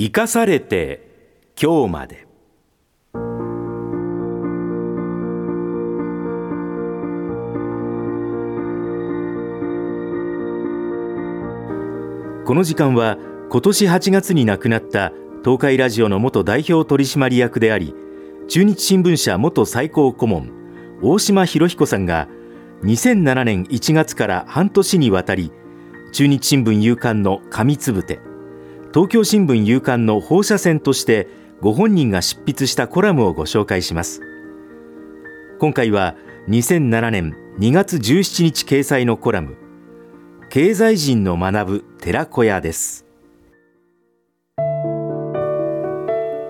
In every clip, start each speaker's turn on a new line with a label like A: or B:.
A: 生かされて今日まで。この時間は今年8月に亡くなった東海ラジオの元代表取締役であり中日新聞社元最高顧問大島博彦さんが2007年1月から半年にわたり中日新聞夕刊の紙つぶて東京新聞夕刊の放射線としてご本人が執筆したコラムをご紹介します。今回は2007年2月17日掲載のコラム経済人の学ぶ寺子屋です。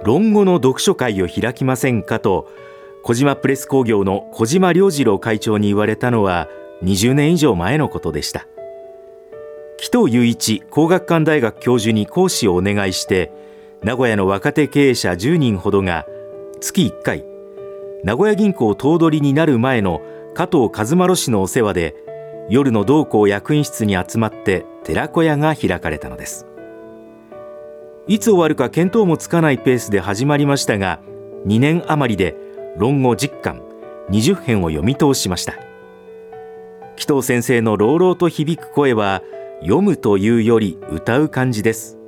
A: 論語の読書会を開きませんかと小島プレス工業の小島良次郎会長に言われたのは20年以上前のことでした。紀藤雄一工学館大学教授に講師をお願いして名古屋の若手経営者10人ほどが月1回名古屋銀行頭取になる前の加藤和丸氏のお世話で夜の同校役員室に集まって寺子屋が開かれたのです。いつ終わるか見当もつかないペースで始まりましたが2年余りで論語10巻20編を読み通しました。紀藤先生の朗々と響く声は読むというより歌う感じです。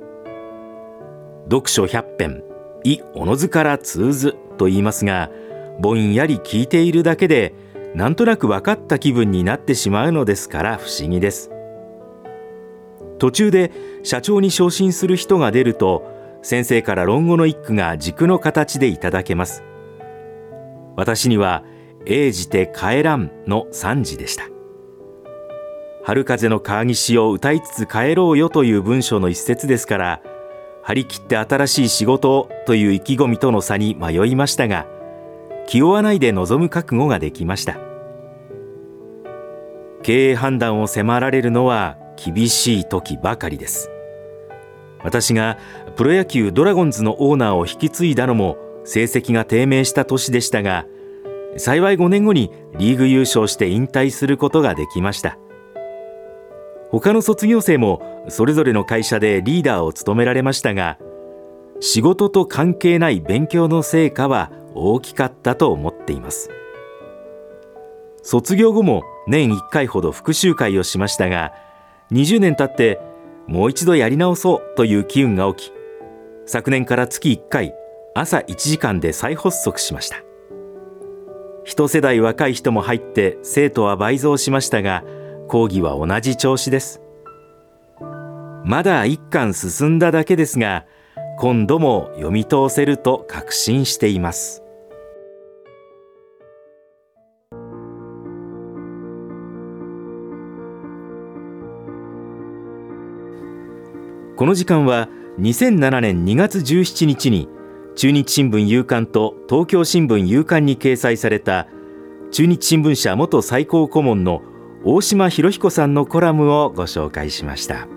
A: 読書百編意おのずから通ずと言いますがぼんやり聞いているだけでなんとなく分かった気分になってしまうのですから不思議です。途中で社長に昇進する人が出ると先生から論語の一句が軸の形でいただけます。私には「英じて帰らん」の三字でした。春風の川岸を歌いつつ帰ろうよという文章の一節ですから張り切って新しい仕事をという意気込みとの差に迷いましたが気負わないで臨む覚悟ができました。経営判断を迫られるのは厳しい時ばかりです。私がプロ野球ドラゴンズのオーナーを引き継いだのも成績が低迷した年でしたが幸い5年後にリーグ優勝して引退することができました。他の卒業生もそれぞれの会社でリーダーを務められましたが仕事と関係ない勉強の成果は大きかったと思っています。卒業後も年1回ほど復習会をしましたが20年経ってもう一度やり直そうという機運が起き昨年から月1回朝1時間で再発足しました。一世代若い人も入って生徒は倍増しましたが講義は同じ調子です。まだ一巻進んだだけですが今度も読み通せると確信しています。この時間は2007年2月17日に中日新聞夕刊と東京新聞夕刊に掲載された中日新聞社元最高顧問の大島博彦さんのコラムをご紹介しました。